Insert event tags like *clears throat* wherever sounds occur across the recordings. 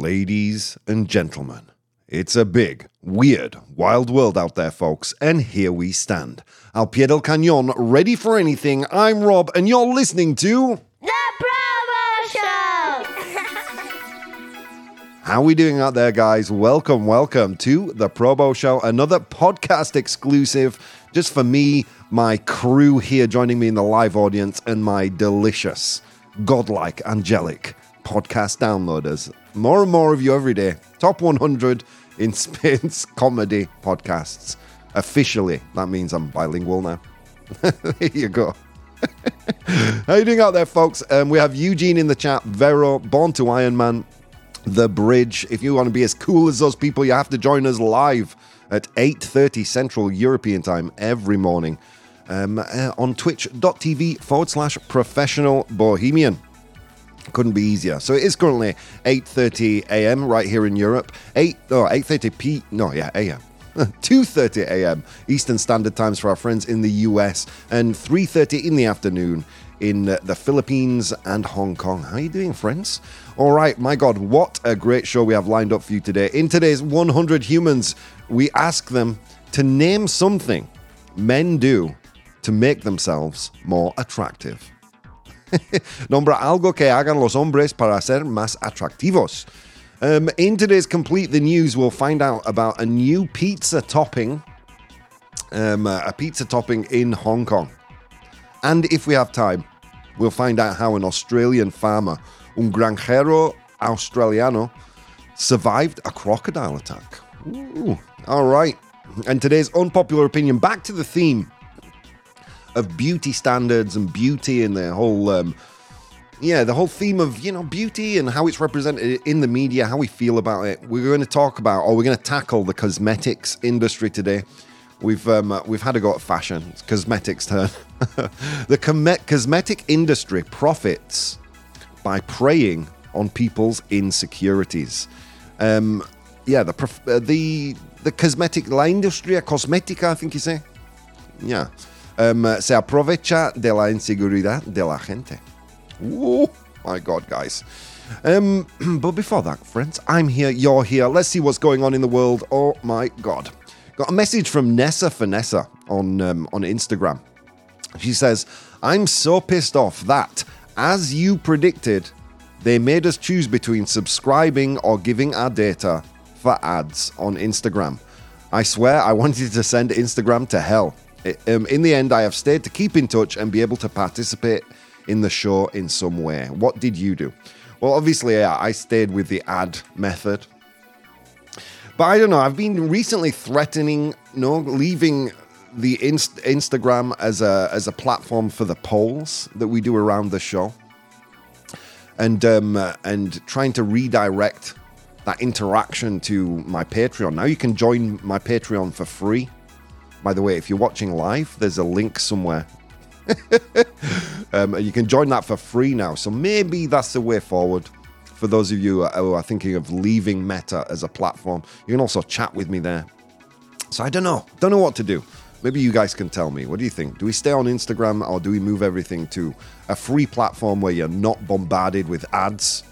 Ladies and gentlemen, it's a big, weird, wild world out there, folks, and here we stand. Al pie del cañón, ready for anything. I'm Rob, and you're listening to. The ProBoh Show! How are we doing out there, guys? Welcome, welcome to the ProBoh Show, another podcast exclusive just for me, my crew here joining me in the live audience, and my delicious, godlike, angelic podcast downloaders. More and more of you every day. Top 100 in *laughs* Spain's comedy podcasts. Officially, that means I'm bilingual now. *laughs* there you go. *laughs* How you doing out there, folks? Um, we have Eugene in the chat, Vero, Born to Iron Man, The Bridge. If you want to be as cool as those people, you have to join us live at 8.30 Central European Time every morning um, uh, on twitch.tv forward slash professional bohemian. Couldn't be easier. So it is currently 8:30 a.m. right here in Europe. 8 oh 8:30 p no yeah a.m. 2:30 a.m. Eastern Standard Times for our friends in the US and 3:30 in the afternoon in the Philippines and Hong Kong. How are you doing, friends? All right, my God, what a great show we have lined up for you today. In today's 100 Humans, we ask them to name something men do to make themselves more attractive. *laughs* Nombra algo que hagan los hombres para ser más atractivos. Um, in today's Complete the News, we'll find out about a new pizza topping, um, a pizza topping in Hong Kong. And if we have time, we'll find out how an Australian farmer, un granjero australiano, survived a crocodile attack. Ooh, all right. And today's unpopular opinion, back to the theme of beauty standards and beauty and the whole um, yeah the whole theme of you know beauty and how it's represented in the media how we feel about it. We're going to talk about or we're going to tackle the cosmetics industry today. We've um, we've had a go at fashion. It's cosmetics turn. *laughs* The com- cosmetic industry profits by preying on people's insecurities. Um, yeah the prof- uh, the the cosmetic la industria cosmetica i think you say? Yeah um, se aprovecha de la inseguridad de la gente. Oh my God, guys. Um, *clears throat* but before that, friends, I'm here, you're here. Let's see what's going on in the world. Oh my God. Got a message from Nessa Vanessa on, um, on Instagram. She says, I'm so pissed off that, as you predicted, they made us choose between subscribing or giving our data for ads on Instagram. I swear I *laughs* wanted to send Instagram to hell. Um, in the end, I have stayed to keep in touch and be able to participate in the show in some way. What did you do? Well, obviously, I stayed with the ad method. But I don't know, I've been recently threatening, no, leaving the inst- Instagram as a, as a platform for the polls that we do around the show. And, um, and trying to redirect that interaction to my Patreon. Now you can join my Patreon for free by the way, if you're watching live, there's a link somewhere. *laughs* um, you can join that for free now. So maybe that's the way forward for those of you who are thinking of leaving Meta as a platform. You can also chat with me there. So I don't know. Don't know what to do. Maybe you guys can tell me. What do you think? Do we stay on Instagram or do we move everything to a free platform where you're not bombarded with ads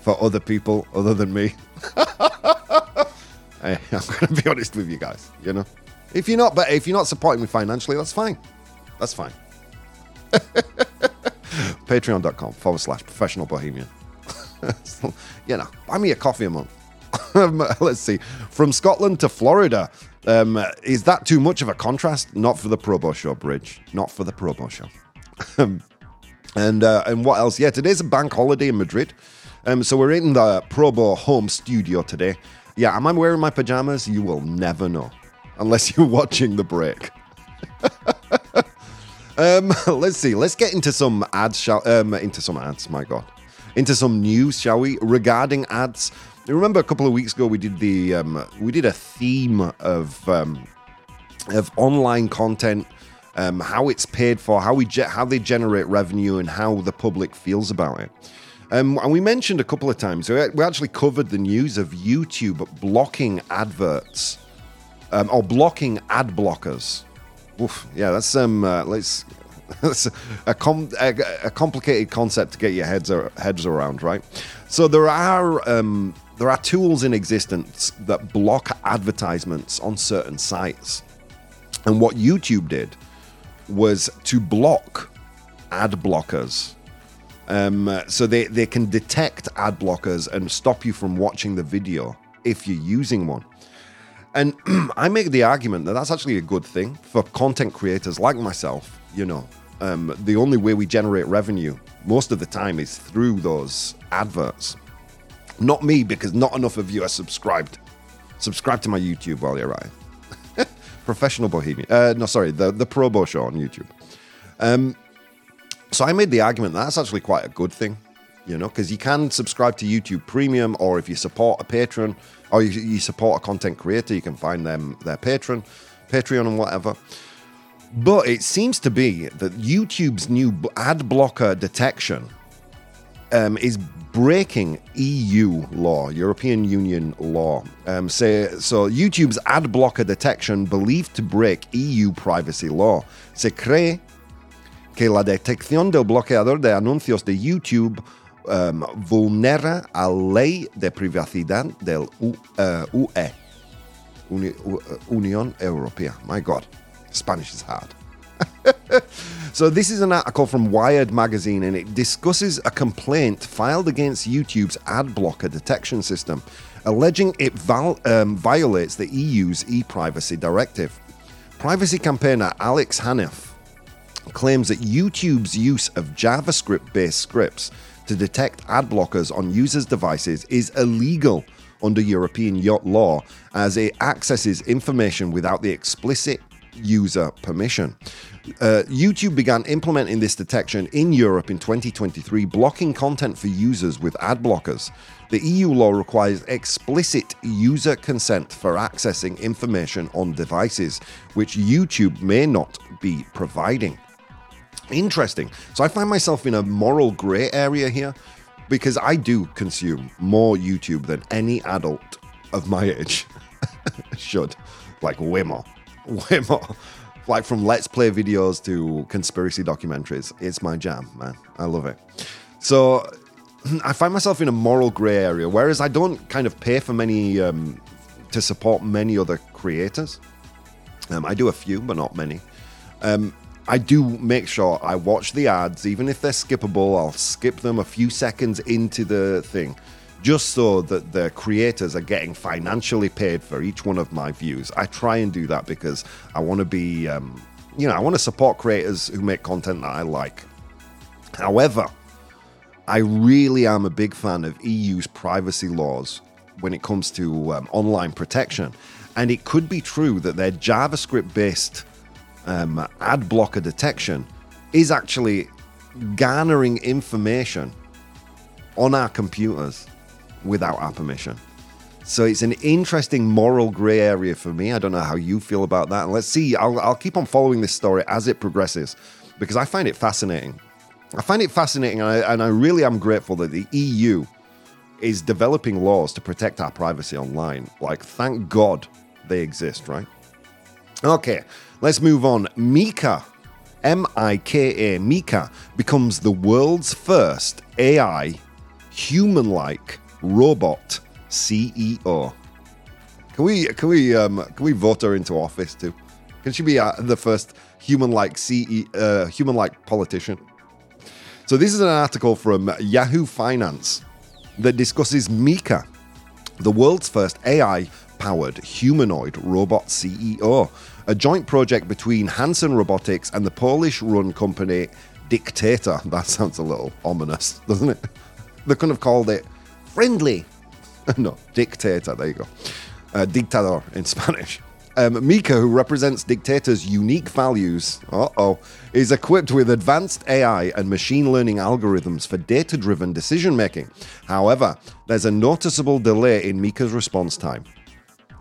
for other people other than me? *laughs* *laughs* I'm going to be honest with you guys, you know? If you're not, but if you're not supporting me financially, that's fine. That's fine. *laughs* Patreon.com forward slash professional bohemian. *laughs* you know, buy me a coffee a month. *laughs* Let's see. From Scotland to Florida. Um, is that too much of a contrast? Not for the ProBoh Show Bridge. Not for the ProBoh Show. and uh, and what else? Yeah, today's a bank holiday in Madrid. Um, so we're in the ProBoh home studio today. Yeah, am I wearing my pajamas? You will never know unless you're *laughs* watching the break. *laughs* um, let's see. Let's get into some ads. Shall, um, into some ads. My God, into some news, shall we? Regarding ads. remember a couple of weeks ago we did the um, we did a theme of um, of online content, um, how it's paid for, how we ge- how they generate revenue, and how the public feels about it. Um, and we mentioned a couple of times, we actually covered the news of YouTube blocking adverts um, or blocking ad blockers. Oof, yeah, that's um. Uh, let's *laughs* That's a, com- a, a complicated concept to get your heads ar- heads around, right? So there are um, there are tools in existence that block advertisements on certain sites, and what YouTube did was to block ad blockers. Um, so they, they can detect ad blockers and stop you from watching the video if you're using one. And *clears throat* I make the argument that that's actually a good thing for content creators like myself. You know, um, the only way we generate revenue most of the time is through those adverts. Not me, because not enough of you are subscribed. Subscribe to my YouTube while you're at it. *laughs* Professional Bohemian. Uh, no, sorry, the, the Probo Show on YouTube. Um, so I made the argument that that's actually quite a good thing, you know, because you can subscribe to YouTube Premium, or if you support a patron, or you, you support a content creator, you can find them their patron, Patreon, and whatever. But it seems to be that YouTube's new ad blocker detection um, is breaking EU law, European Union law. Um, say, so YouTube's ad blocker detection believed to break EU privacy law. Se cree que la detección del bloqueador de anuncios de YouTube um, vulnera a ley de privacidad del U, uh, UE, Uni, U, uh, Unión Europea. My God, Spanish is hard. *laughs* so this is an article from Wired magazine and it discusses a complaint filed against YouTube's ad blocker detection system, alleging it val- um, violates the EU's e-privacy directive. Privacy campaigner Alex Hanff claims that YouTube's use of JavaScript-based scripts to detect ad blockers on users' devices is illegal under European yacht law as it accesses information without the explicit user permission. Uh, YouTube began implementing this detection in Europe in 2023, blocking content for users with ad blockers. The EU law requires explicit user consent for accessing information on devices, which YouTube may not be providing. Interesting. So I find myself in a moral grey area here because I do consume more YouTube than any adult of my age *laughs* should. Like way more. *laughs* Way more. Like from let's play videos to conspiracy documentaries. It's my jam, man. I love it. So *clears throat* I find myself in a moral grey area, whereas I don't kind of pay for many um, to support many other creators. Um, I do a few, but not many. Um, I do make sure I watch the ads, even if they're skippable. I'll skip them a few seconds into the thing, just so that the creators are getting financially paid for each one of my views. I try and do that because I want to be, um, you know, I want to support creators who make content that I like. However, I really am a big fan of EU's privacy laws when it comes to um, online protection. And it could be true that their JavaScript based um, ad blocker detection is actually garnering information on our computers without our permission. So it's an interesting moral grey area for me. I don't know how you feel about that. And let's see. I'll, I'll keep on following this story as it progresses because I find it fascinating. I find it fascinating, and I, and I really am grateful that the EU is developing laws to protect our privacy online. Like, thank God they exist, right? Okay, let's move on. Mika, M I K A, Mika becomes the world's first AI human like robot CEO. Can we can we um, can we vote her into office too? Can she be uh, the first human-like CE, uh, human-like politician? So this is an article from Yahoo Finance that discusses Mika, the world's first AI-powered humanoid robot CEO, a joint project between Hanson Robotics and the Polish-run company Dictator. *laughs* That sounds a little ominous, *laughs* doesn't it? They couldn't have called it friendly. *laughs* no, Dictator. There you go. Uh, dictador in Spanish. Um, Mika, who represents Dictator's unique values, uh-oh, is equipped with advanced AI and machine learning algorithms for data-driven decision making. However, there's a noticeable delay in Mika's response time.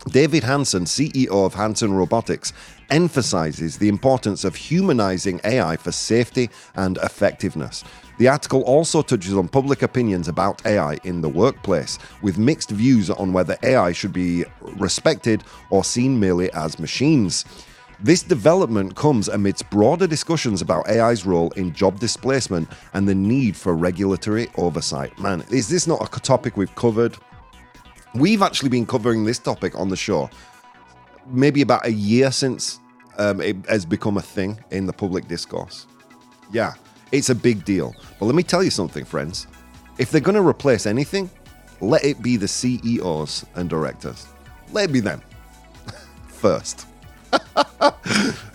David Hanson, CEO of Hanson Robotics, emphasizes the importance of humanizing AI for safety and effectiveness. The article also touches on public opinions about AI in the workplace, with mixed views on whether AI should be respected or seen merely as machines. This development comes amidst broader discussions about AI's role in job displacement and the need for regulatory oversight. Man, is this not a topic we've covered? We've actually been covering this topic on the show maybe about a year since um, it has become a thing in the public discourse. Yeah, it's a big deal. But let me tell you something, friends. If they're going to replace anything, let it be the CEOs and directors. Let it be them *laughs* first. *laughs*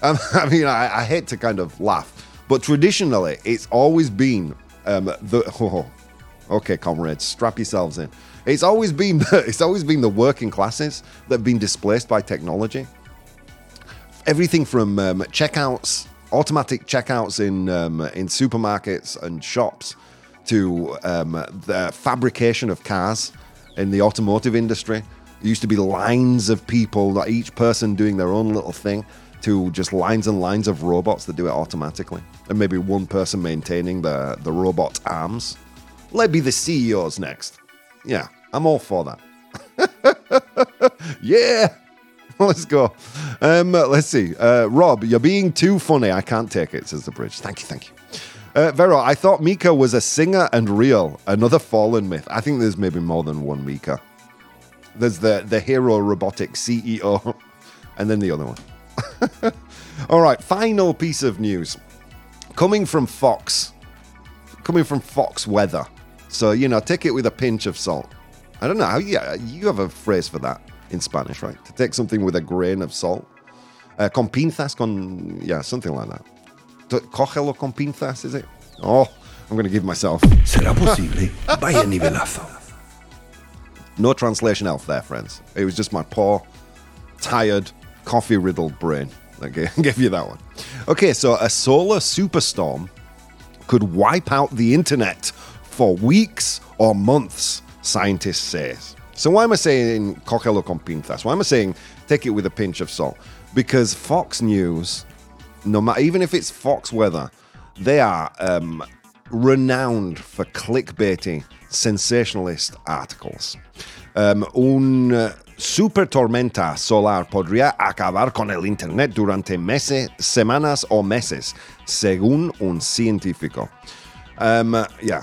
I mean, I, I, hate to kind of laugh, but traditionally, it's always been um, the. Oh, *laughs* okay, comrades, strap yourselves in. It's always been the, *laughs* it's always been the working classes that have been displaced by technology. Everything from um, checkouts, automatic checkouts in um, in supermarkets and shops, to um, the fabrication of cars in the automotive industry. It used to be lines of people, that each person doing their own little thing, to just lines and lines of robots that do it automatically, and maybe one person maintaining the the robot arms. Let be the CEOs next. Yeah, I'm all for that. *laughs* yeah. *laughs* Let's go. Um, let's see. Uh, Rob, you're being too funny. I can't take it, says the bridge. Thank you, thank you. Uh, Vero, I thought Mika was a singer and real. Another fallen myth. I think there's maybe more than one Mika. There's the, the hero robotic CEO, *laughs* and then the other one. All right, final piece of news. Coming from Fox. Coming from Fox Weather. So, you know, take it with a pinch of salt. I don't know how you, you have a phrase for that in Spanish, right? To take something with a grain of salt. Uh, con pinzas, con, yeah, something like that. To, cógelo con pinzas, is it? Oh, I'm going to give myself. ¿Será posible? Vaya nivelazo. No translation elf there, friends. It was just my poor, tired, coffee riddled brain that *laughs* gave you that one. Okay, so a solar superstorm could wipe out the internet for weeks or months, scientists say. So why am I saying cógelo con pinzas? Why am I saying take it with a pinch of salt? Because Fox News, no matter even if it's Fox Weather, they are um, renowned for clickbaity, sensationalist articles. Um, un super tormenta solar podría acabar con el Internet durante meses, semanas o meses, según un científico. Um, yeah,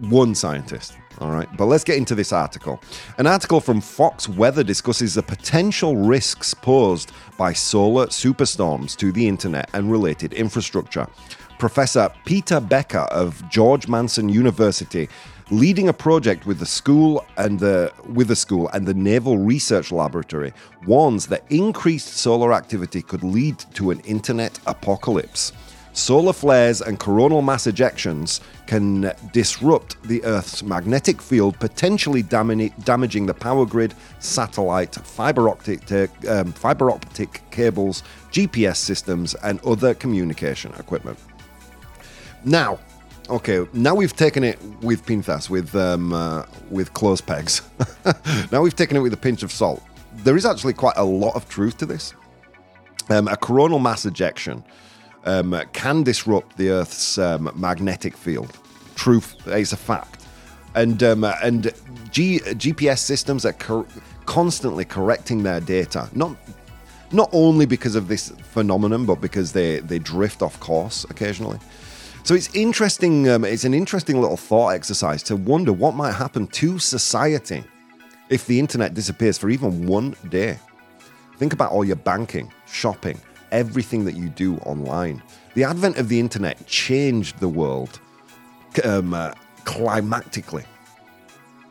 one scientist. All right, but let's get into this article. An article from Fox Weather discusses the potential risks posed by solar superstorms to the internet and related infrastructure. Professor Peter Becker of George Mason University, leading a project with the school and the with the school and the Naval Research Laboratory, warns that increased solar activity could lead to an internet apocalypse. Solar flares and coronal mass ejections can disrupt the Earth's magnetic field, potentially damaging the power grid, satellite, fiber optic, um, fiber optic cables, GPS systems, and other communication equipment. Now, okay, now we've taken it with pinzas, with um, uh, with clothes pegs. *laughs* now we've taken it with a pinch of salt. There is actually quite a lot of truth to this. Um, a coronal mass ejection um, can disrupt the Earth's um, magnetic field. Truth, it's a fact. And um, and G- GPS systems are cor- constantly correcting their data, not not only because of this phenomenon, but because they they drift off course occasionally. So it's interesting. Um, it's an interesting little thought exercise to wonder what might happen to society if the internet disappears for even one day. Think about all your banking, shopping, everything that you do online. The advent of the internet changed the world um, uh, climactically.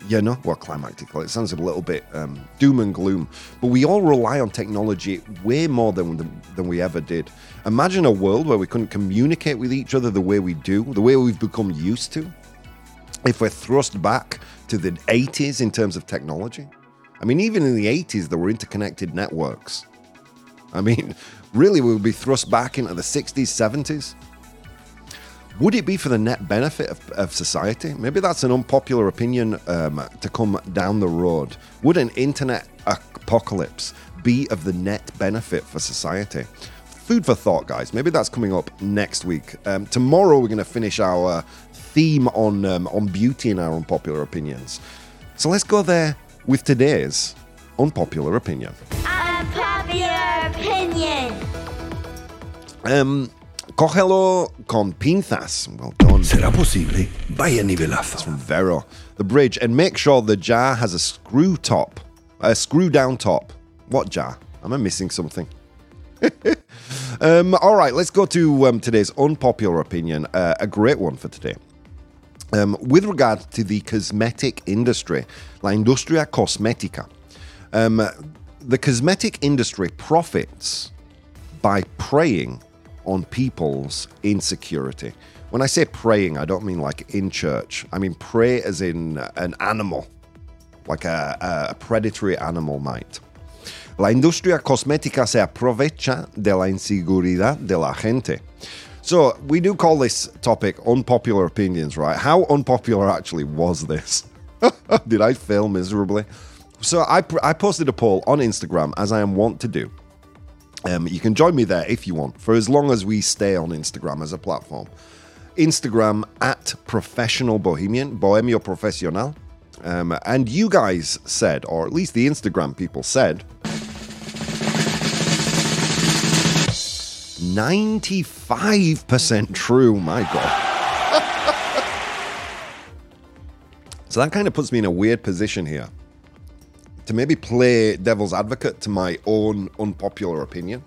You know, well, climactically, it sounds a little bit um, doom and gloom, but we all rely on technology way more than, than we ever did. Imagine a world where we couldn't communicate with each other the way we do, the way we've become used to. If we're thrust back to the 80s in terms of technology, I mean, even in the 80s, there were interconnected networks. I mean, really, we would be thrust back into the 60s, 70s. Would it be for the net benefit of, of society? Maybe that's an unpopular opinion um, to come down the road. Would an internet apocalypse be of the net benefit for society? Food for thought, guys. Maybe that's coming up next week. Um, tomorrow, we're going to finish our theme on um, on beauty and our unpopular opinions. So let's go there with today's unpopular opinion. Unpopular opinion. Um, cógelo con pinzas. Well done. ¿Será posible? Vaya nivelazo. From Vero. The bridge, and make sure the jar has a screw top, a screw down top. What jar? Am I missing something? *laughs* um, all right, let's go to um, today's unpopular opinion. Uh, a great one for today. Um, with regard to the cosmetic industry, la industria cosmetica, um, the cosmetic industry profits by preying on people's insecurity. When I say praying, I don't mean like in church. I mean pray as in an animal, like a, a predatory animal might. La industria cosmética se aprovecha de la inseguridad de la gente. So, we do call this topic unpopular opinions, right? How unpopular actually was this? *laughs* Did I fail miserably? So, I, I posted a poll on Instagram, as I am wont to do. Um, you can join me there if you want, for as long as we stay on Instagram as a platform. Instagram at professional bohemian, bohemio profesional. Um, and you guys said, or at least the Instagram people said, 95% true. My God. *laughs* so that kind of puts me in a weird position here to maybe play devil's advocate to my own unpopular opinion.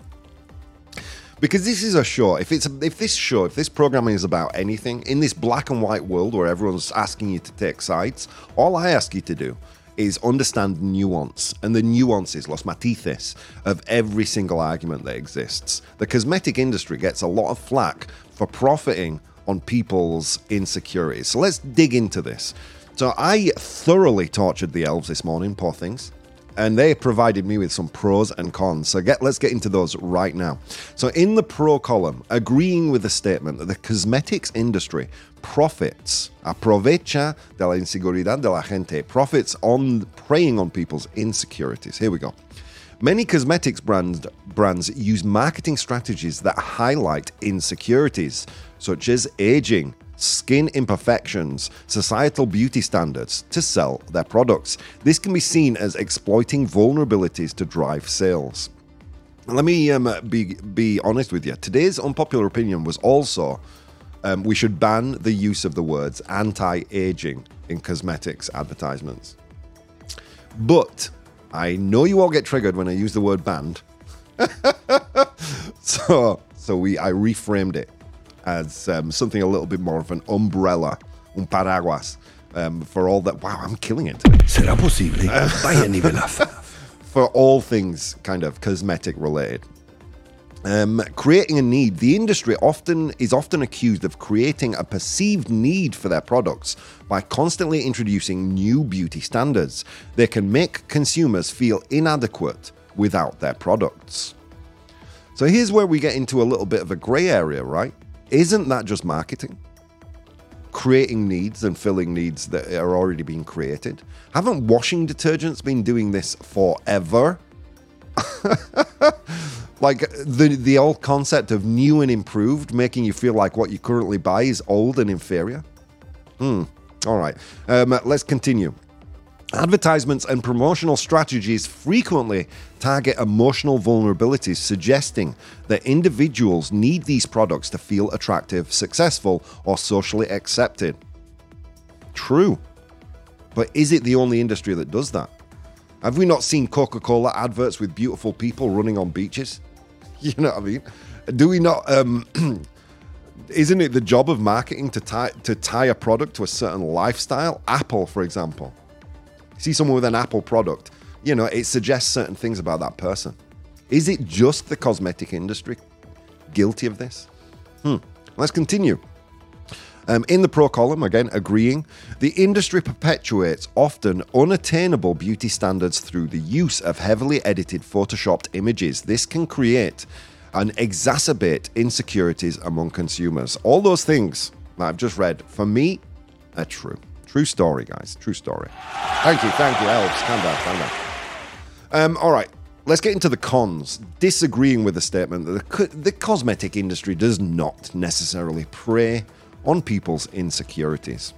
Because this is a show. If it's if this show, if this programming is about anything in this black and white world where everyone's asking you to take sides, all I ask you to do is understand nuance and the nuances, los matices, of every single argument that exists. The cosmetic industry gets a lot of flack for profiting on people's insecurities. So let's dig into this. So I thoroughly tortured the elves this morning, poor things. And they provided me with some pros and cons. So get let's get into those right now. So in the pro column, agreeing with the statement that the cosmetics industry profits, aprovecha de la inseguridad de la gente, profits on preying on people's insecurities. Here we go. Many cosmetics brand, brands use marketing strategies that highlight insecurities, such as aging, skin imperfections, societal beauty standards to sell their products. This can be seen as exploiting vulnerabilities to drive sales. Let me um, be be honest with you. Today's unpopular opinion was also um, we should ban the use of the words anti-aging in cosmetics advertisements. But I know you all get triggered when I use the word banned, *laughs* so so we I reframed it as um, something a little bit more of an umbrella, un paraguas, um, for all that. Wow, I'm killing it ¿Será posible? *laughs* Vaya nivelazo. For all things kind of cosmetic related. Um, creating a need. The industry often is often accused of creating a perceived need for their products by constantly introducing new beauty standards. They can make consumers feel inadequate without their products. So here's where we get into a little bit of a grey area, right? Isn't that just marketing? Creating needs and filling needs that are already being created? Haven't washing detergents been doing this forever? *laughs* like the the old concept of new and improved, making you feel like what you currently buy is old and inferior. Hmm. All right. Um, let's continue. Advertisements and promotional strategies frequently target emotional vulnerabilities, suggesting that individuals need these products to feel attractive, successful, or socially accepted. True. But is it the only industry that does that? Have we not seen Coca Cola adverts with beautiful people running on beaches? *laughs* You know what I mean? Do we not? Um, *clears throat* isn't it the job of marketing to tie to tie a product to a certain lifestyle? Apple, for example. See someone with an Apple product, you know, it suggests certain things about that person. Is it just the cosmetic industry guilty of this? Hmm. Let's continue. Um, in the pro column, again, agreeing, the industry perpetuates often unattainable beauty standards through the use of heavily edited photoshopped images. This can create and exacerbate insecurities among consumers. All those things that I've just read, for me, are true. True story, guys. True story. Thank you, thank you, elves. Calm down, calm down. Um, all right, let's get into the cons. Disagreeing with the statement that the, co- the cosmetic industry does not necessarily prey on people's insecurities.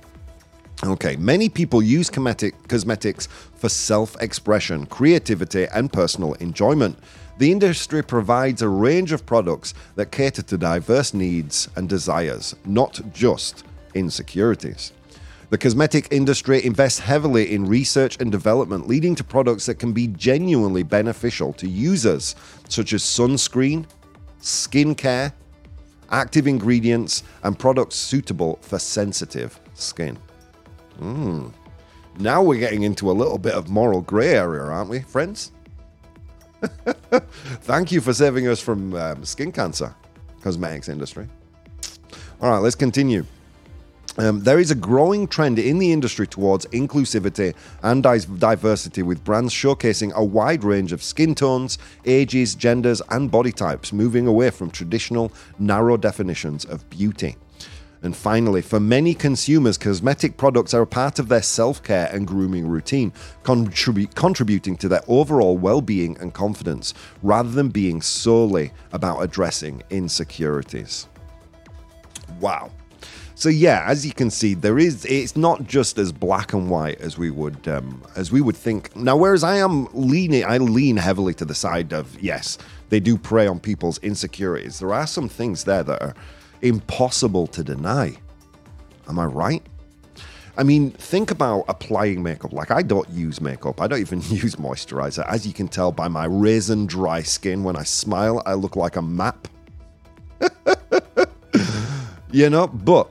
Okay, many people use cosmetic, cosmetics for self expression, creativity, and personal enjoyment. The industry provides a range of products that cater to diverse needs and desires, not just insecurities. The cosmetic industry invests heavily in research and development, leading to products that can be genuinely beneficial to users, such as sunscreen, skincare, active ingredients, and products suitable for sensitive skin. Mm. Now we're getting into a little bit of moral grey area, aren't we, friends? *laughs* Thank you for saving us from um, skin cancer, cosmetics industry. All right, let's continue. Um, there is a growing trend in the industry towards inclusivity and di- diversity, with brands showcasing a wide range of skin tones, ages, genders, and body types, moving away from traditional narrow definitions of beauty. And finally, for many consumers, cosmetic products are a part of their self care and grooming routine, contrib- contributing to their overall well being and confidence, rather than being solely about addressing insecurities. Wow. So yeah, as you can see, there is. It's not just as black and white as we would um, as we would think. Now, whereas I am leaning, I lean heavily to the side of yes, they do prey on people's insecurities. There are some things there that are impossible to deny. Am I right? I mean, think about applying makeup. Like, I don't use makeup. I don't even *laughs* use moisturizer. As you can tell by my raisin dry skin, when I smile, I look like a map. *laughs* you know, but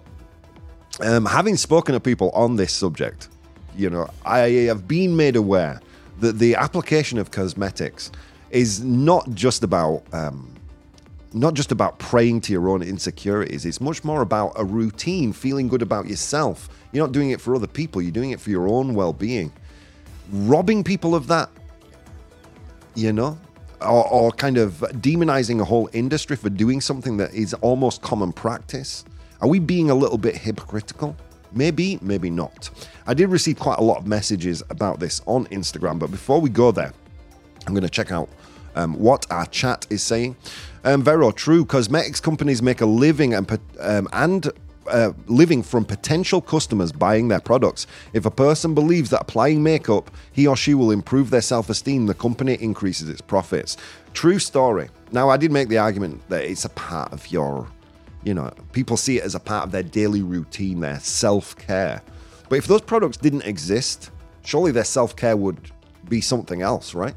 um, having spoken to people on this subject, you know, I have been made aware that the application of cosmetics is not just about um, not just about praying to your own insecurities. It's much more about a routine, feeling good about yourself. You're not doing it for other people. You're doing it for your own well-being. Robbing people of that, you know, or, or kind of demonizing a whole industry for doing something that is almost common practice. Are we being a little bit hypocritical? Maybe, maybe not. I did receive quite a lot of messages about this on Instagram, but before we go there, I'm going to check out um, what our chat is saying. Um, Vero, true. Cosmetics companies make a living and um, and uh, living from potential customers buying their products. If a person believes that applying makeup, he or she will improve their self esteem, the company increases its profits. True story. Now, I did make the argument that it's a part of your, you know, people see it as a part of their daily routine, their self care. But if those products didn't exist, surely their self care would be something else, right?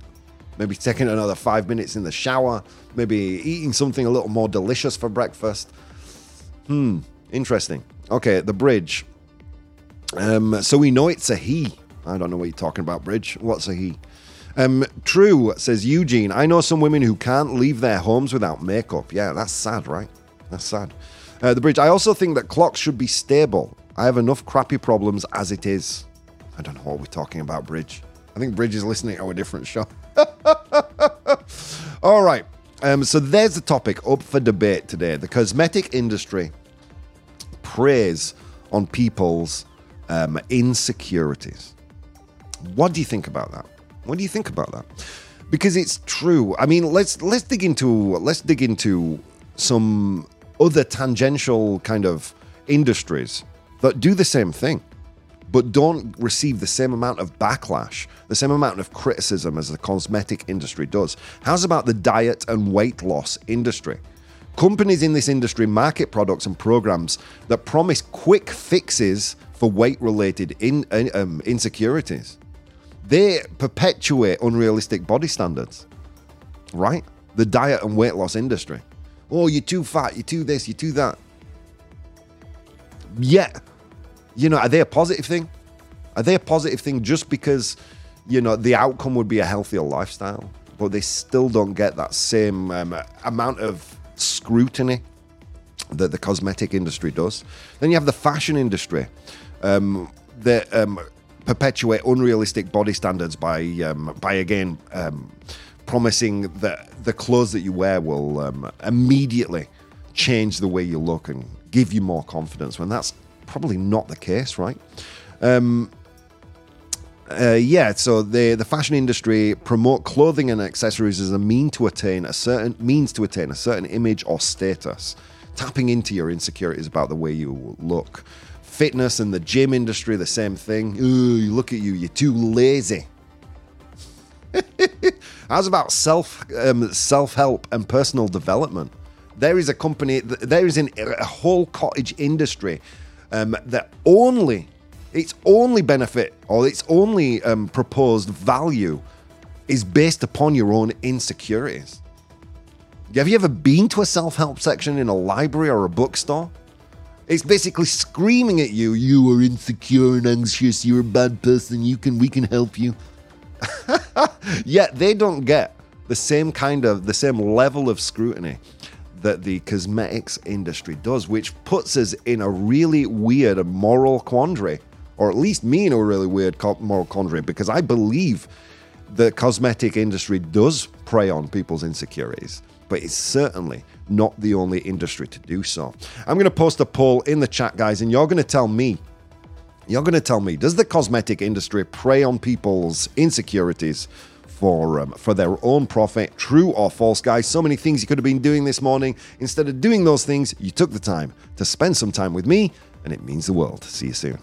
Maybe taking another five minutes in the shower, maybe eating something a little more delicious for breakfast. Hmm, interesting. Okay, the bridge. Um, so we know it's a he. I don't know what you're talking about, Bridge. What's a he? Um, true, says Eugene. I know some women who can't leave their homes without makeup. Yeah, that's sad, right? That's sad. Uh, the bridge. I also think that clocks should be stable. I have enough crappy problems as it is. I don't know what we're talking about, Bridge. I think Bridge is listening to a different show. *laughs* All right. Um, so there's the topic up for debate today. The cosmetic industry preys on people's um, insecurities. What do you think about that? What do you think about that? Because it's true. I mean, let's let's dig into let's dig into some other tangential kind of industries that do the same thing but don't receive the same amount of backlash, the same amount of criticism as the cosmetic industry does. How's about the diet and weight loss industry? Companies in this industry market products and programs that promise quick fixes for weight related in, um, insecurities. They perpetuate unrealistic body standards, right? The diet and weight loss industry. Oh, you're too fat, you're too this, you're too that. Yet, you know, are they a positive thing? Are they a positive thing just because, you know, the outcome would be a healthier lifestyle, but they still don't get that same um, amount of scrutiny that the cosmetic industry does? Then you have the fashion industry um, that um, perpetuate unrealistic body standards by, um, by again, um, promising that the clothes that you wear will um, immediately change the way you look and give you more confidence when that's probably not the case, right? Um, uh, yeah, so the the fashion industry promote clothing and accessories as a mean to attain a certain means to attain a certain image or status, tapping into your insecurities about the way you look. fitness and the gym industry, the same thing. Ooh, look at you, you're too lazy. *laughs* How's about self um, self help and personal development? There is a company, there is an, a whole cottage industry um, that only its only benefit or its only um, proposed value is based upon your own insecurities. Have you ever been to a self help section in a library or a bookstore? It's basically screaming at you, you are insecure and anxious, you're a bad person, you can we can help you. *laughs* Yet they don't get the same kind of the same level of scrutiny that the cosmetics industry does, which puts us in a really weird moral quandary, or at least me in a really weird moral quandary, because I believe the cosmetic industry does prey on people's insecurities, but it's certainly not the only industry to do so. I'm going to post a poll in the chat, guys, and you're going to tell me. You're going to tell me, does the cosmetic industry prey on people's insecurities for um, for their own profit. True or false, guys? So many things you could have been doing this morning. Instead of doing those things, you took the time to spend some time with me, and it means the world. See you soon.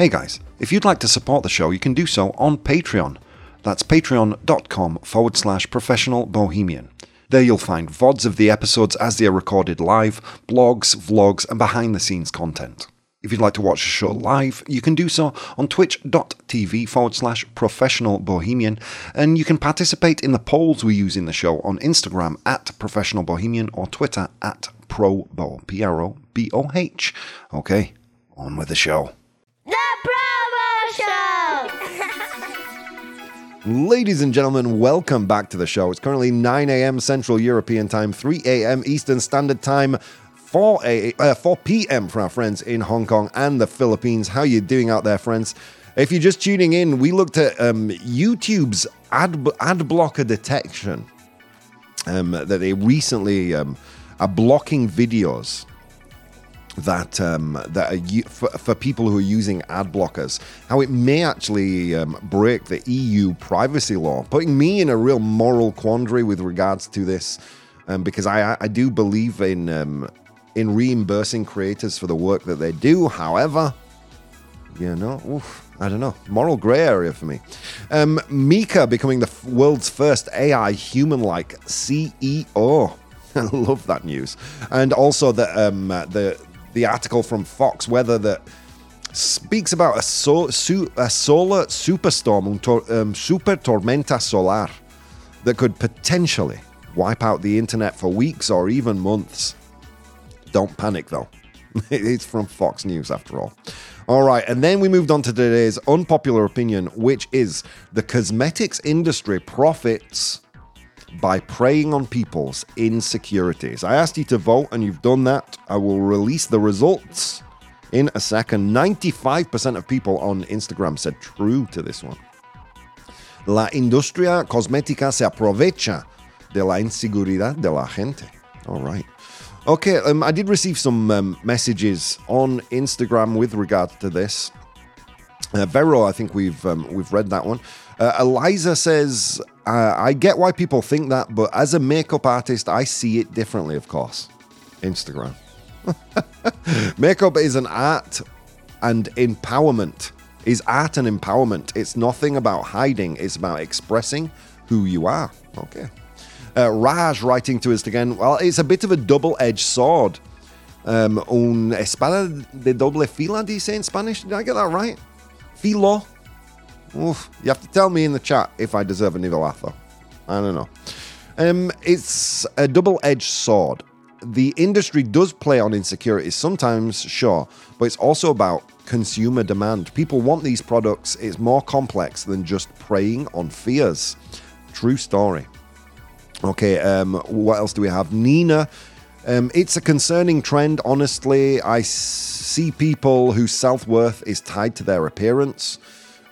Hey guys, if you'd like to support the show, you can do so on Patreon. That's patreon.com forward slash professional bohemian. There you'll find VODs of the episodes as they are recorded live, blogs, vlogs, and behind the scenes content. If you'd like to watch the show live, you can do so on twitch.tv forward slash professional bohemian, and you can participate in the polls we use in the show on Instagram at professional bohemian or Twitter at proboh, P R O B O H. Okay, on with the show. Ladies and gentlemen, welcome back to the show. It's currently 9 a.m. Central European Time, 3 a.m. Eastern Standard Time. 4 a uh, 4 p.m. for our friends in Hong Kong and the Philippines. How you doing out there, friends? If you're just tuning in, we looked at um, YouTube's ad ad blocker detection. Um, that they recently um, are blocking videos that um, that are for, for, people who are using ad blockers. How it may actually um, break the EU privacy law, putting me in a real moral quandary with regards to this. Um, because I, I do believe in um, in reimbursing creators for the work that they do. However, you know, oof, I don't know, moral gray area for me. Um, Mika becoming the world's first AI human like CEO. *laughs* I love that news. And also the, um, the, the article from Fox Weather that speaks about a, so, su- a solar superstorm, un tor- um, super tormenta solar, that could potentially wipe out the internet for weeks or even months. Don't panic though. *laughs* it's from Fox News after all. All right, and then we moved on to today's unpopular opinion, which is the cosmetics industry profits by preying on people's insecurities. I asked you to vote, and you've done that. I will release the results in a second. 95% of people on Instagram said true to this one. La industria cosmética se aprovecha de la inseguridad de la gente. All right. Okay, um, I did receive some um, messages on Instagram with regard to this. Uh, Vero, I think we've um, we've read that one. Uh, Eliza says, uh, "I get why people think that, but as a makeup artist, I see it differently. Of course, Instagram. *laughs* makeup is an art and empowerment. Is art and empowerment. It's nothing about hiding. It's about expressing who you are. Okay." Uh, Raj writing to us again. Well, it's a bit of a double edged sword. Um, un espada de doble fila, do you say in Spanish? Did I get that right? Filo? Oof. You have to tell me in the chat if I deserve a nivelazo. I don't know. Um, it's a double edged sword. The industry does play on insecurities sometimes, sure, but it's also about consumer demand. People want these products. It's more complex than just preying on fears. True story. Okay, um, what else do we have? Nina. Um, it's a concerning trend, honestly. I see people whose self worth is tied to their appearance.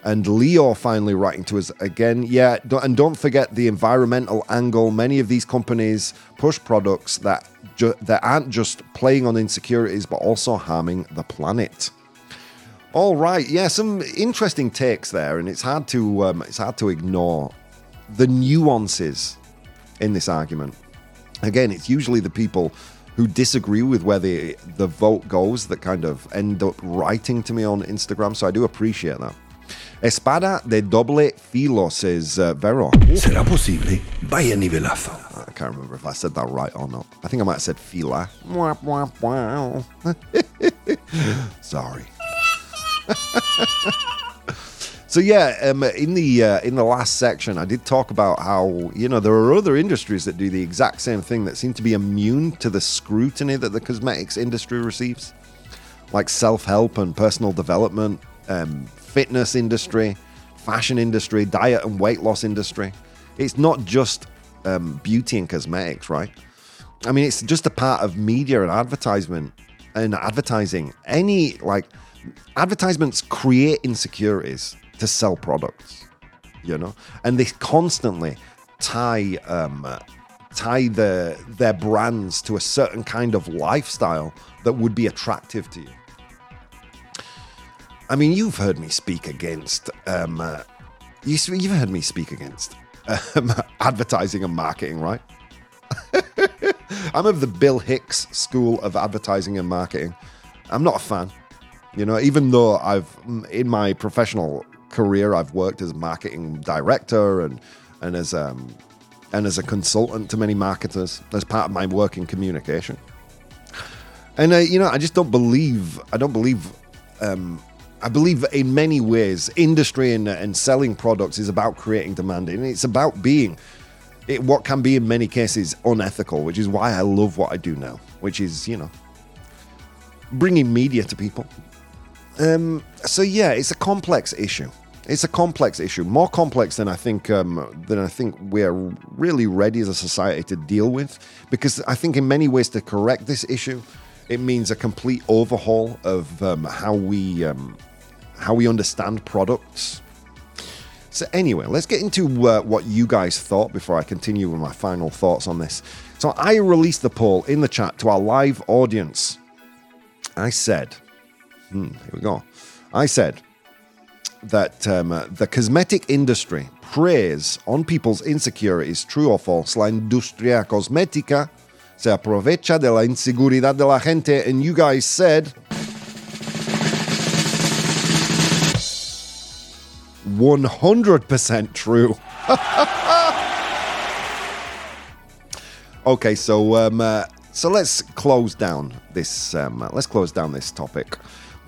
And Leo finally writing to us again. Yeah, and don't forget the environmental angle. Many of these companies push products that ju- that aren't just playing on insecurities, but also harming the planet. All right, yeah, some interesting takes there, and it's hard to um, it's hard to ignore the nuances in this argument. Again, it's usually the people who disagree with where the, the vote goes that kind of end up writing to me on Instagram. So I do appreciate that. Espada de doble filo, says uh, Vero. ¿Será posible? Vaya nivelazo. I can't remember if I said that right or not. I think I might have said fila. *laughs* Sorry. *laughs* so yeah, um, in the uh, in the last section, I did talk about how you know there are other industries that do the exact same thing that seem to be immune to the scrutiny that the cosmetics industry receives, like self help and personal development, um, fitness industry, fashion industry, diet and weight loss industry. It's not just um, beauty and cosmetics, right? I mean, it's just a part of media and advertisement and advertising. Any like advertisements create insecurities to sell products, you know, and they constantly tie um, tie the their brands to a certain kind of lifestyle that would be attractive to you. I mean, you've heard me speak against um, uh, you, you've heard me speak against um, *laughs* advertising and marketing, right? *laughs* I'm of the Bill Hicks school of advertising and marketing. I'm not a fan. You know, even though I've in my professional career I've worked as marketing director and and as um and as a consultant to many marketers as part of my work in communication. And uh, you know, I just don't believe I don't believe um I believe in many ways industry and, and selling products is about creating demand and it's about being it, what can be in many cases unethical, which is why I love what I do now, which is, you know, bringing media to people. Um, so yeah, it's a complex issue. It's a complex issue, more complex than I think um, than I think we're really ready as a society to deal with. Because I think in many ways to correct this issue, it means a complete overhaul of um, how we um, how we understand products. So anyway, let's get into uh, what you guys thought before I continue with my final thoughts on this. So I released the poll in the chat to our live audience. I said, hmm, here we go. I said that um, uh, the cosmetic industry preys on people's insecurities. True or false? La industria cosmética se aprovecha de la inseguridad de la gente. And you guys said 100% true. *laughs* okay, so um, uh, so let's close down this. Um, let's close down this topic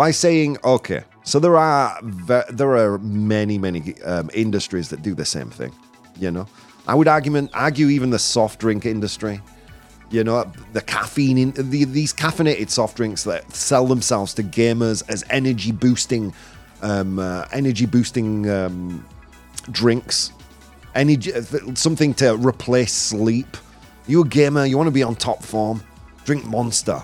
by saying, okay, so there are there are many many um, industries that do the same thing. You know, I would argument argue even the soft drink industry. You know, the caffeine in the, these caffeinated soft drinks that sell themselves to gamers as energy boosting, um, uh, energy boosting um, drinks, energy something to replace sleep. You a gamer, you want to be on top form, drink Monster.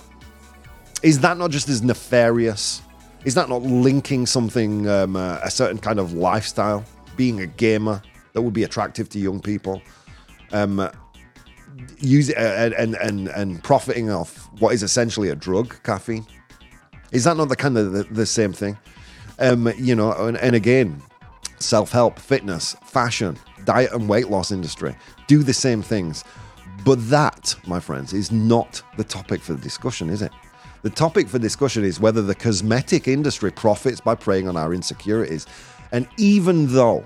Is that not just as nefarious? Is that not linking something, um, uh, a certain kind of lifestyle, being a gamer that would be attractive to young people? Um, use it and, and and profiting off what is essentially a drug, caffeine. Is that not the kind of the, the same thing? Um, you know, and, and again, self-help, fitness, fashion, diet and weight loss industry do the same things. But that, my friends, is not the topic for the discussion, is it? The topic for discussion is whether the cosmetic industry profits by preying on our insecurities. And even though,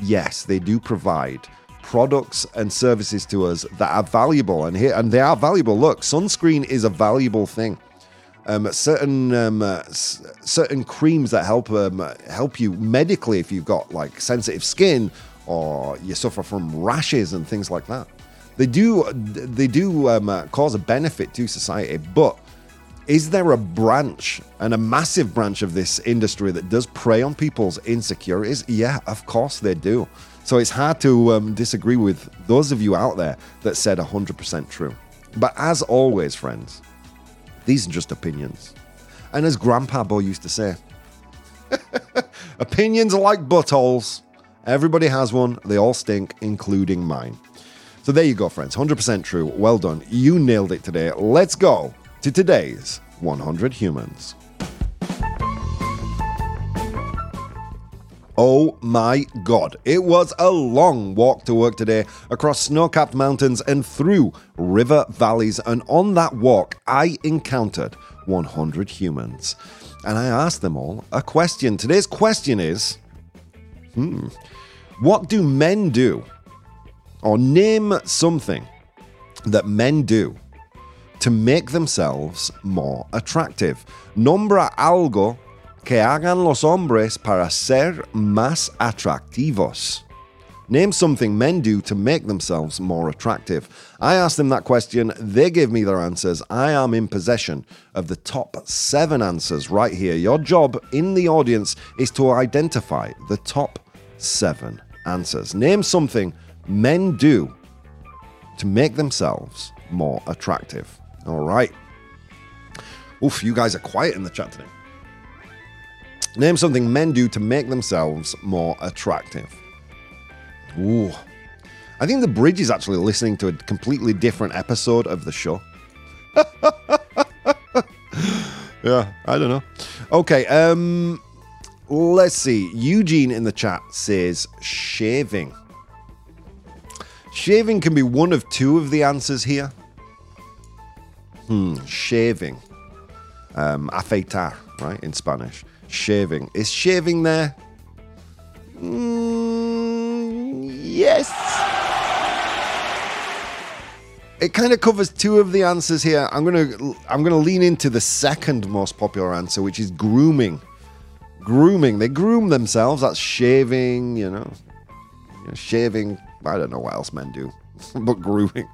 yes, they do provide products and services to us that are valuable, and here and they are valuable. Look, sunscreen is a valuable thing. Um, certain um, uh, s- certain creams that help um, help you medically if you've got like sensitive skin or you suffer from rashes and things like that. They do they do um, uh, cause a benefit to society, but is there a branch and a massive branch of this industry that does prey on people's insecurities? Yeah, of course they do. So it's hard to um, disagree with those of you out there that said 100% true. But as always, friends, these are just opinions. And as Grandpa Bo used to say, *laughs* opinions are like buttholes. Everybody has one, they all stink, including mine. So there you go, friends. 100% true. Well done. You nailed it today. Let's go to today's 100 Humans. Oh my god, it was a long walk to work today across snow capped mountains and through river valleys. And on that walk, I encountered 100 humans. And I asked them all a question. Today's question is hmm, what do men do? Or name something that men do to make themselves more attractive. Nombra algo que hagan los hombres para ser más atractivos. Name something men do to make themselves more attractive. I asked them that question. They gave me their answers. I am in possession of the top seven answers right here. Your job in the audience is to identify the top seven answers. Name something men do to make themselves more attractive. All right. Oof, you guys are quiet in the chat today. Name something men do to make themselves more attractive. Ooh. I think the bridge is actually listening to a completely different episode of the show. *laughs* yeah, I don't know. Okay, um let's see. Eugene in the chat says shaving. Shaving can be one of two of the answers here. Hmm, shaving. Um, afeitar, right, in Spanish. Shaving. Is shaving there? Mm, yes. It kind of covers two of the answers here. I'm gonna I'm gonna lean into the second most popular answer, which is grooming. Grooming. They groom themselves. That's shaving. You know, you know shaving. I don't know what else men do, *laughs* but grooming.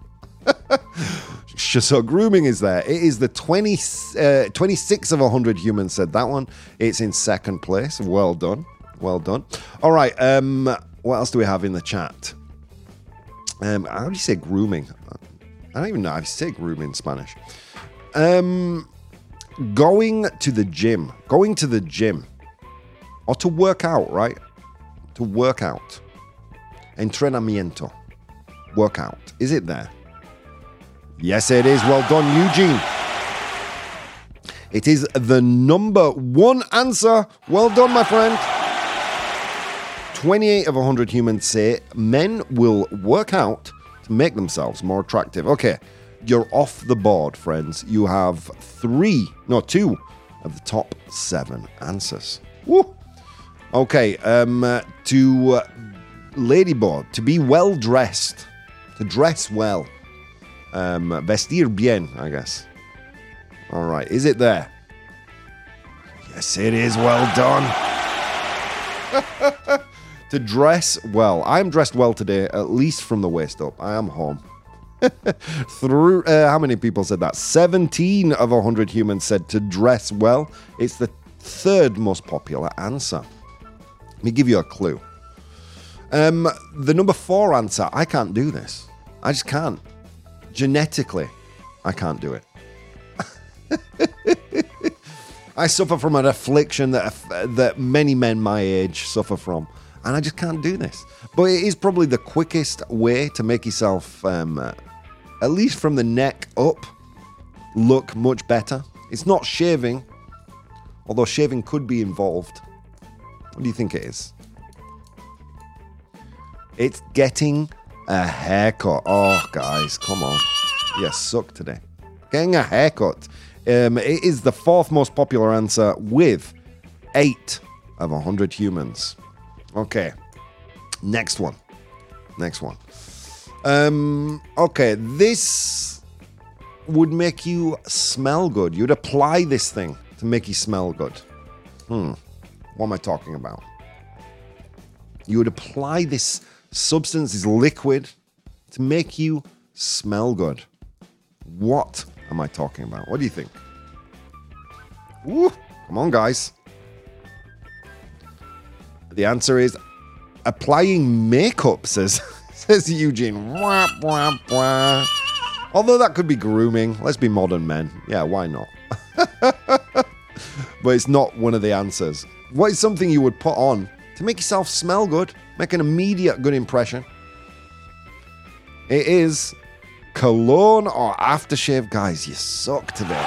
*laughs* so grooming is there. It is the 20, uh, 26 of 100 humans said that one. It's in second place. Well done. Well done. All right. Um, what else do we have in the chat? Um, how do you say grooming? I don't even know how to say grooming in Spanish. Um, going to the gym. Going to the gym. Or to work out, right? To work out. Entrenamiento. Workout. Is it there? Yes, it is. Well done, Eugene. It is the number one answer. Well done, my friend. 28 of 100 humans say men will work out to make themselves more attractive. Okay, you're off the board, friends. You have three, no, two of the top seven answers. Woo! Okay, um, uh, to uh, Ladyboard, to be well dressed, to dress well. Um, vestir bien, I guess. All right, is it there? Yes, it is. Well done. *laughs* to dress well. I'm dressed well today, at least from the waist up. I am home. *laughs* Through uh, how many people said that? 17 of 100 humans said to dress well. It's the third most popular answer. Let me give you a clue. Um, the number four answer, I can't do this. I just can't. Genetically, I can't do it. *laughs* I suffer from an affliction that that many men my age suffer from, and I just can't do this. But it is probably the quickest way to make yourself, um, uh, at least from the neck up, look much better. It's not shaving, although shaving could be involved. What do you think it is? It's getting a haircut. Oh, guys, come on. You suck today. Getting a haircut. Um, it is the fourth most popular answer with eight of 100 humans. Okay. Next one. Next one. Um, okay, this would make you smell good. You'd apply this thing to make you smell good. Hmm. What am I talking about? You would apply this substance, is liquid, to make you smell good. What am I talking about? What do you think? Woo, come on, guys. The answer is applying makeup, says, *laughs* says Eugene. Wah, wah, wah. Although that could be grooming. Let's be modern men. Yeah, why not? *laughs* but it's not one of the answers. What is something you would put on to make yourself smell good, make an immediate good impression? It is cologne or aftershave. Guys, you suck today.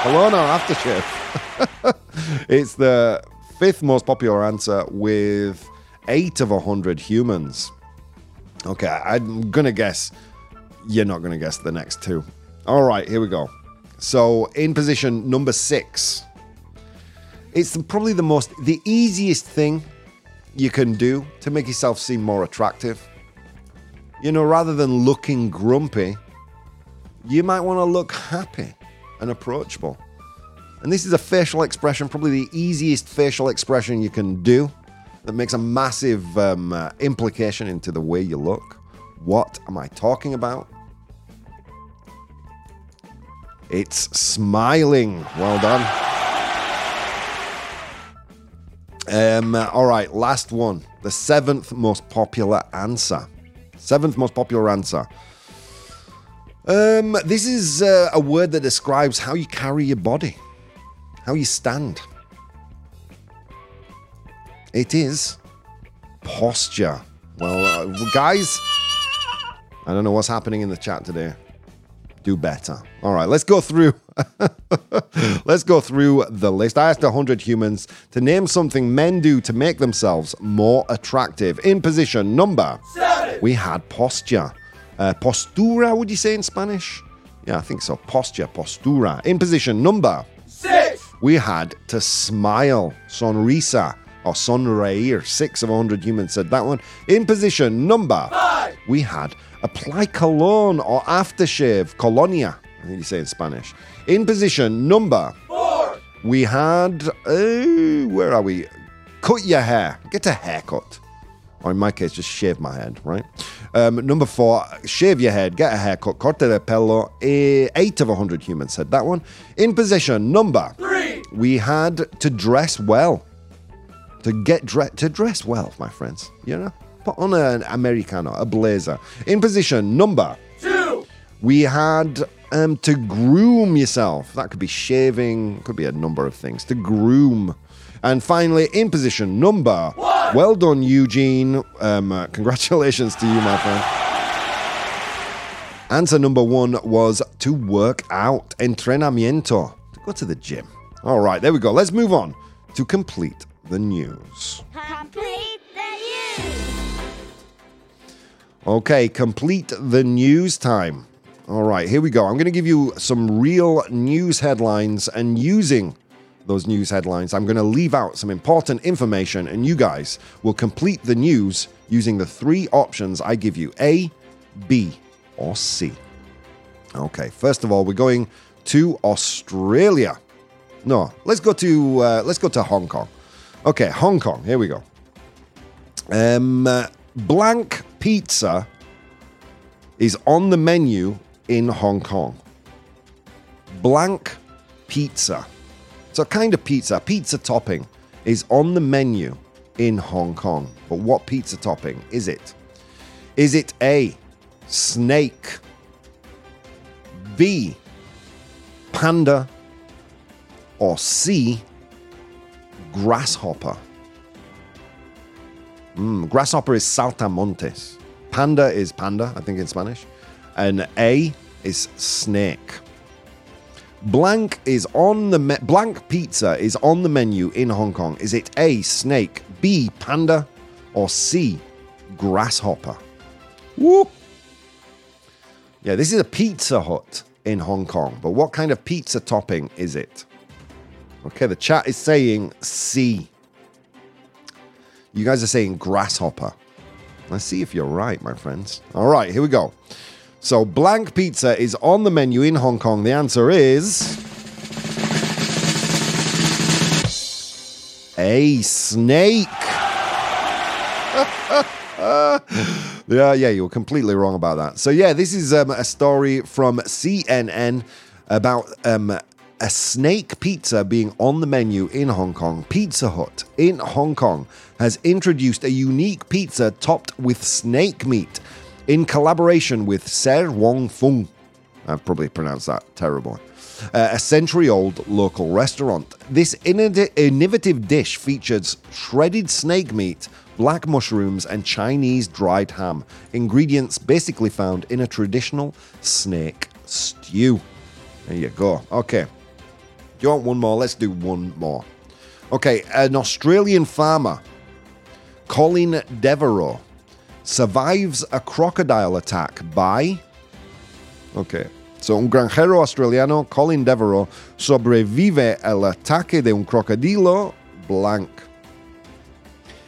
Cologne or aftershave? *laughs* it's the fifth most popular answer with eight of a hundred humans. Okay, I'm gonna guess you're not gonna guess the next two. All right, here we go. So in position number six, it's probably the most, the easiest thing you can do to make yourself seem more attractive. You know, rather than looking grumpy, you might want to look happy and approachable. And this is a facial expression, probably the easiest facial expression you can do that makes a massive um, uh, implication into the way you look. What am I talking about? It's smiling. Well done. Um, all right, last one. The seventh most popular answer. Seventh most popular answer. Um, this is uh, a word that describes how you carry your body, how you stand. It is posture. Well, uh, guys, I don't know what's happening in the chat today. Do better. All right, let's go through. *laughs* let's go through the list. I asked 100 humans to name something men do to make themselves more attractive. In position number seven, we had posture. Uh, postura, would you say in Spanish? Yeah, I think so. Posture, postura. In position number Six. we had to smile, sonrisa, or sonreír. Six of 100 humans said that one. In position number Five. we had apply cologne or aftershave, colonia, I think you say in Spanish. In position number Four. we had, uh, where are we? Cut your hair, get a haircut. Or in my case, just shave my head, right? Um, number four, shave your head, get a haircut, corte de pelo. Eight of 100 humans said that one. In position number Three. we had to dress well. To get dre- to dress well, my friends. You know, put on an americano, a blazer. In position number Two. we had um, to groom yourself. That could be shaving, could be a number of things. To groom. And finally, in position number One. well done, Eugene. Um, uh, congratulations to you, my friend. Answer number one was to work out, entrenamiento, to go to the gym. All right, there we go. Let's move on to complete the news. Complete the news. Okay, complete the news time. All right, here we go. I'm going to give you some real news headlines, and using those news headlines, I'm going to leave out some important information, and you guys will complete the news using the three options I give you A, B, or C. Okay, first of all, we're going to Australia. No, let's go to uh, let's go to Hong Kong. Okay, Hong Kong. Here we go. Um, uh, blank pizza is on the menu in Hong Kong. Blank pizza. So, kind of pizza, pizza topping, is on the menu in Hong Kong. But what pizza topping is it? Is it A, snake, B, panda, or C, grasshopper? Mm, grasshopper is saltamontes. Panda is panda, I think in Spanish. And A is snake. Blank is on the me- blank pizza is on the menu in Hong Kong. Is it A snake, B panda, or C grasshopper? Whoop. Yeah, this is a Pizza Hut in Hong Kong, but what kind of pizza topping is it? Okay, the chat is saying C. You guys are saying grasshopper. Let's see if you're right, my friends. All right, here we go. So, blank pizza is on the menu in Hong Kong. The answer is. A snake. *laughs* yeah, yeah, you were completely wrong about that. So, yeah, this is um, a story from CNN about um, a snake pizza being on the menu in Hong Kong. Pizza Hut in Hong Kong has introduced a unique pizza topped with snake meat in collaboration with Ser Wong Fung. I've probably pronounced that terrible. Uh, a century old local restaurant. This innovative dish features shredded snake meat, black mushrooms, and Chinese dried ham. Ingredients basically found in a traditional snake stew. There you go. Okay. Do you want one more? Let's do one more. Okay, an Australian farmer, Colin Deveraux, survives a crocodile attack by. Okay. So, un granjero australiano, Colin Deveraux, sobrevive al ataque de un crocodilo blank.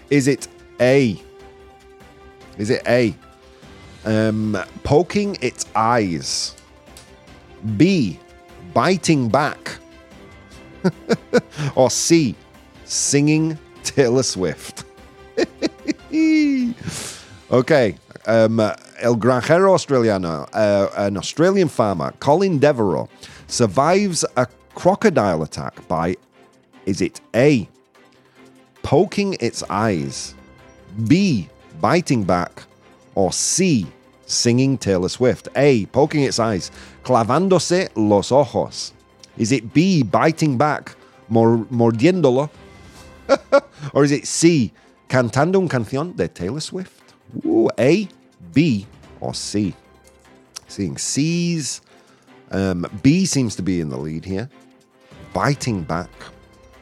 Is it A? Is it A? Um, poking its eyes. B. Biting back. *laughs* or C. Singing Taylor Swift. Okay. Um, El Granjero Australiano, uh, an Australian farmer, Colin Deveraux, survives a crocodile attack by, is it A, poking its eyes, B, biting back, or C, singing Taylor Swift? A, poking its eyes, clavándose los ojos. Is it B, biting back, mor- mordiéndolo? *laughs* or is it C, cantando un canción de Taylor Swift? Ooh, A, B, or C? Seeing C's. Um, B seems to be in the lead here. Biting back.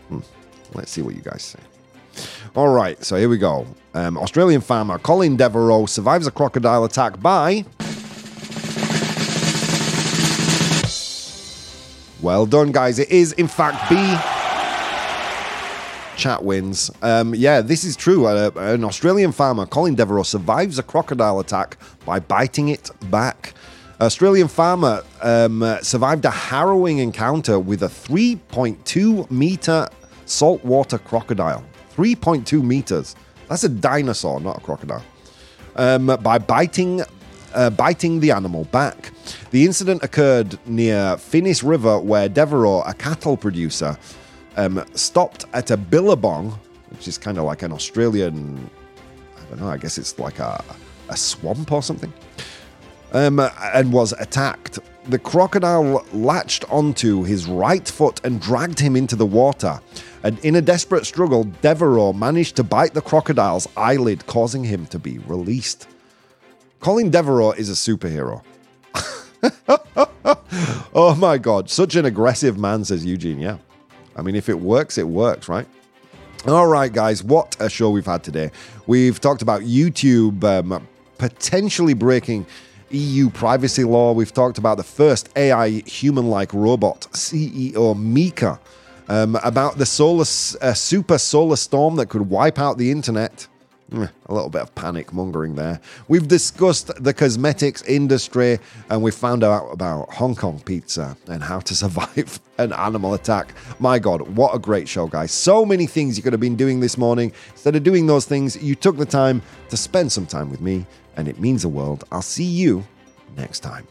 Hmm. Let's see what you guys say. All right, so here we go. Um, Australian farmer Colin Deveraux survives a crocodile attack by. Well done, guys. It is, in fact, B. Chat wins. Um, yeah, this is true. Uh, an Australian farmer, Colin Deveraux, survives a crocodile attack by biting it back. Australian farmer um, uh, survived a harrowing encounter with a 3.2 meter saltwater crocodile. 3.2 meters. That's a dinosaur, not a crocodile. Um, by biting uh, biting the animal back. The incident occurred near Finnis River, where Deveraux, a cattle producer, um, stopped at a billabong, which is kind of like an Australian, I don't know, I guess it's like a, a swamp or something, um, and was attacked. The crocodile latched onto his right foot and dragged him into the water. And in a desperate struggle, Deveraux managed to bite the crocodile's eyelid, causing him to be released. Colin Deveraux is a superhero. *laughs* oh my god, such an aggressive man, says Eugene. Yeah. I mean, if it works, it works, right? All right, guys, what a show we've had today. We've talked about YouTube um, potentially breaking EU privacy law. We've talked about the first AI human like robot, CEO Mika, um, about the solar, uh, super solar storm that could wipe out the internet. Mm, A little bit of panic mongering there. We've discussed the cosmetics industry and we found out about Hong Kong pizza and how to *laughs* survive an animal attack. My God, what a great show, guys. So many things you could have been doing this morning. Instead of doing those things, you took the time to spend some time with me, and it means the world. I'll see you next time.